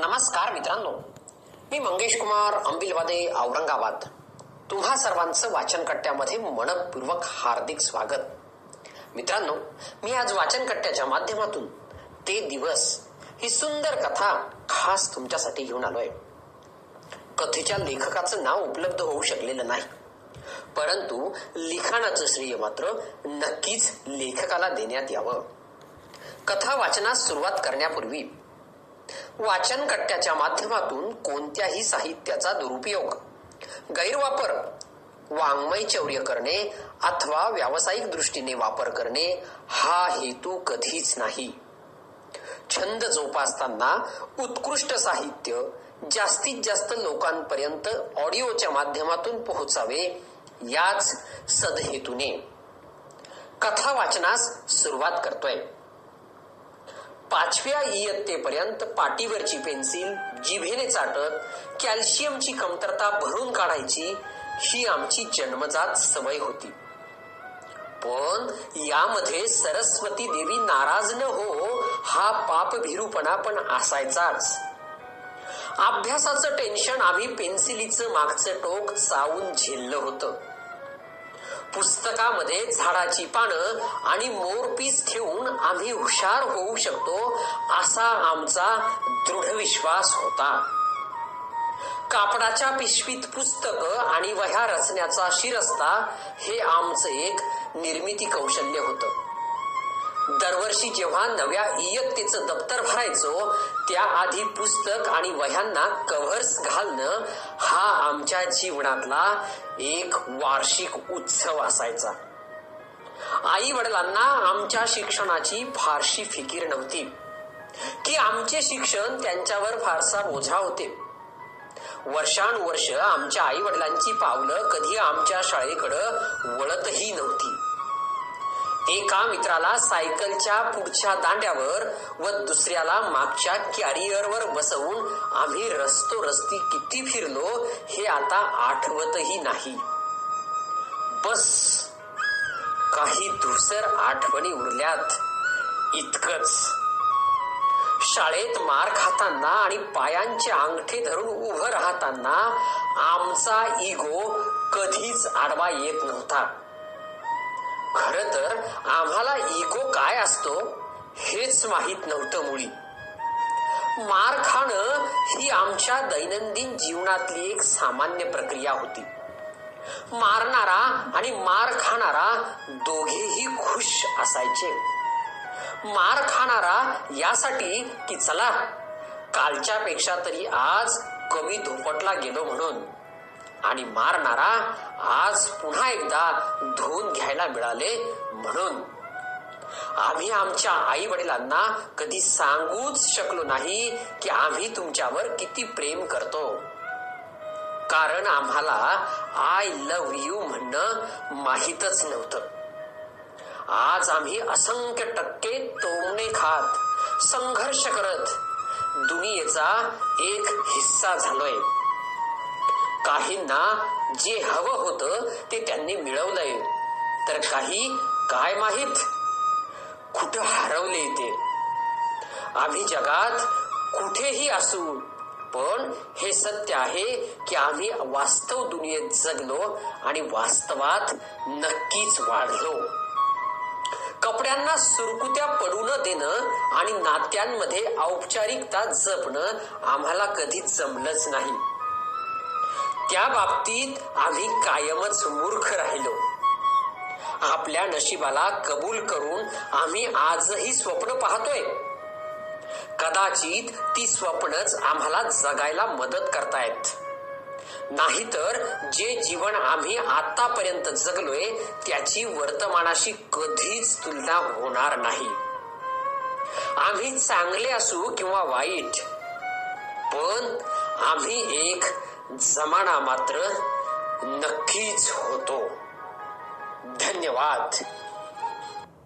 नमस्कार मित्रांनो. मी मंगेश कुमार अंबिलवादे औरंगाबाद. तुम्हा सर्वांचं वाचन कट्ट्यामध्ये मनपूर्वक हार्दिक स्वागत. मित्रांनो मी आज वाचन कट्ट्याच्या माध्यमातून ते दिवस ही सुंदर कथा खास तुमच्यासाठी घेऊन आलोय. कथेच्या लेखकाचं नाव उपलब्ध होऊ शकलेलं नाही. परंतु लिखाणाचं श्रेय मात्र नक्कीच लेखकाला देण्यात यावं. कथा वाचनास सुरुवात करण्यापूर्वी वाचन कट्ट्याच्या माध्यमातून कोणत्याही साहित्याचा दुरुपयोग. गैरवापर वाङ्मय चौर्य करणे अथवा व्यावसायिक दृष्टीने वापर करणे हा हेतू कधीच नाही. छंद जोपासताना उत्कृष्ट साहित्य जास्तीत जास्त लोकांपर्यंत ऑडिओच्या माध्यमातून पोहोचावे याच सदहेतूने. कथा वाचनास सुरुवात करतोय. पाचव्या इयत्तेपर्यंत पाटीवरची पेन्सिल जिभेने चाटत कॅल्शियमची कमतरता भरून काढायची ही आमची जन्मजात सवय होती. पण यामध्ये सरस्वती देवी नाराज न हो हा पाप भिरूपणा पण असायचाच. अभ्यासाचं टेन्शन आम्ही पेन्सिलीचं मागचं टोक चावून झेललं होतं. पुस्तकामध्ये झाडाची पानं आणि मोरपीस ठेवून आम्ही हुशार होऊ शकतो असा आमचा दृढ विश्वास होता. कापडाच्या पिशवीत पुस्तक आणि वह्या रचण्याचा शिरस्ता हे आमचं एक निर्मिती कौशल्य होतं. दरवर्षी जेव्हा नव्या इयत्तेचं दप्तर भरायचो त्याआधी पुस्तक आणि वह्यांना कव्हर्स घालणं हा आमच्या जीवनातला एक वार्षिक उत्सव असायचा. आई वडिलांना आमच्या शिक्षणाची फारशी फिकीर नव्हती. की आमचे शिक्षण त्यांच्यावर फारसा ओझा होते. वर्षानुवर्ष आमच्या आई वडिलांची पावलं कधी आमच्या शाळेकडं वळतही नव्हती. एका मित्राला सायकलच्या पुढच्या दांड्यावर व दुसऱ्याला मागच्या कॅरियरवर बसवून आम्ही रस्तो रस्ती किती फिरलो हे आता आठवतही नाही. बस. काही धुसर आठवणी उरल्यात. इतकंच. शाळेत मार खाताना आणि पायांचे अंगठे धरून उभं राहताना आमचा इगो कधीच आडवा येत नव्हता. तर आम्हाला इगो काय असतो हेच माहीत नव्हतं मुळी. मार खाणं ही आमच्या दैनंदिन जीवनातली एक सामान्य प्रक्रिया होती. मारणारा आणि मार खाणारा दोघेही खुश असायचे. मार खाणारा यासाठी की चला कालच्या पेक्षा तरी आज कमी धोपटला गेलो म्हणून. आणि मारणारा आज पुन्हा एकदा धुवून घ्यायला मिळाले म्हणून. आम्ही आमच्या आई वडिलांना कधी सांगूच शकलो नाही की आम्ही तुमच्यावर किती प्रेम करतो. कारण आम्हाला आय लव्ह यू म्हणणं माहीतच नव्हतं. आज आम्ही असंख्य टक्के तोमणे खात संघर्ष करत दुनियेचा एक हिस्सा झालोय. काहींना जे हवं होतं ते त्यांनी मिळवलंय. तर काही काय माहीत? कुठं हरवले ते? आम्ही जगात कुठेही असू पण हे सत्य आहे की आम्ही वास्तव दुनियेत जगलो आणि वास्तवात नक्कीच वाढलो. कपड्यांना सुरकुत्या पडू न देणं आणि नात्यांमध्ये औपचारिकता जपणं आम्हाला कधी जमलंच नाही. त्या बाबतीत आम्ही कायमच मूर्ख राहिलो. आपल्या नशिबाला कबूल करून आम्ही आजही स्वप्न पाहतोय. कदाचित ती स्वप्नच आम्हाला जगायला मदत करतायत. नाहीतर जे जीवन आम्ही आतापर्यंत जगलोय त्याची वर्तमानाशी कधीच तुलना होणार नाही. आम्ही चांगले असू किंवा वाईट पण आम्ही एक जमाना मात्र नक्कीच होतो. धन्यवाद.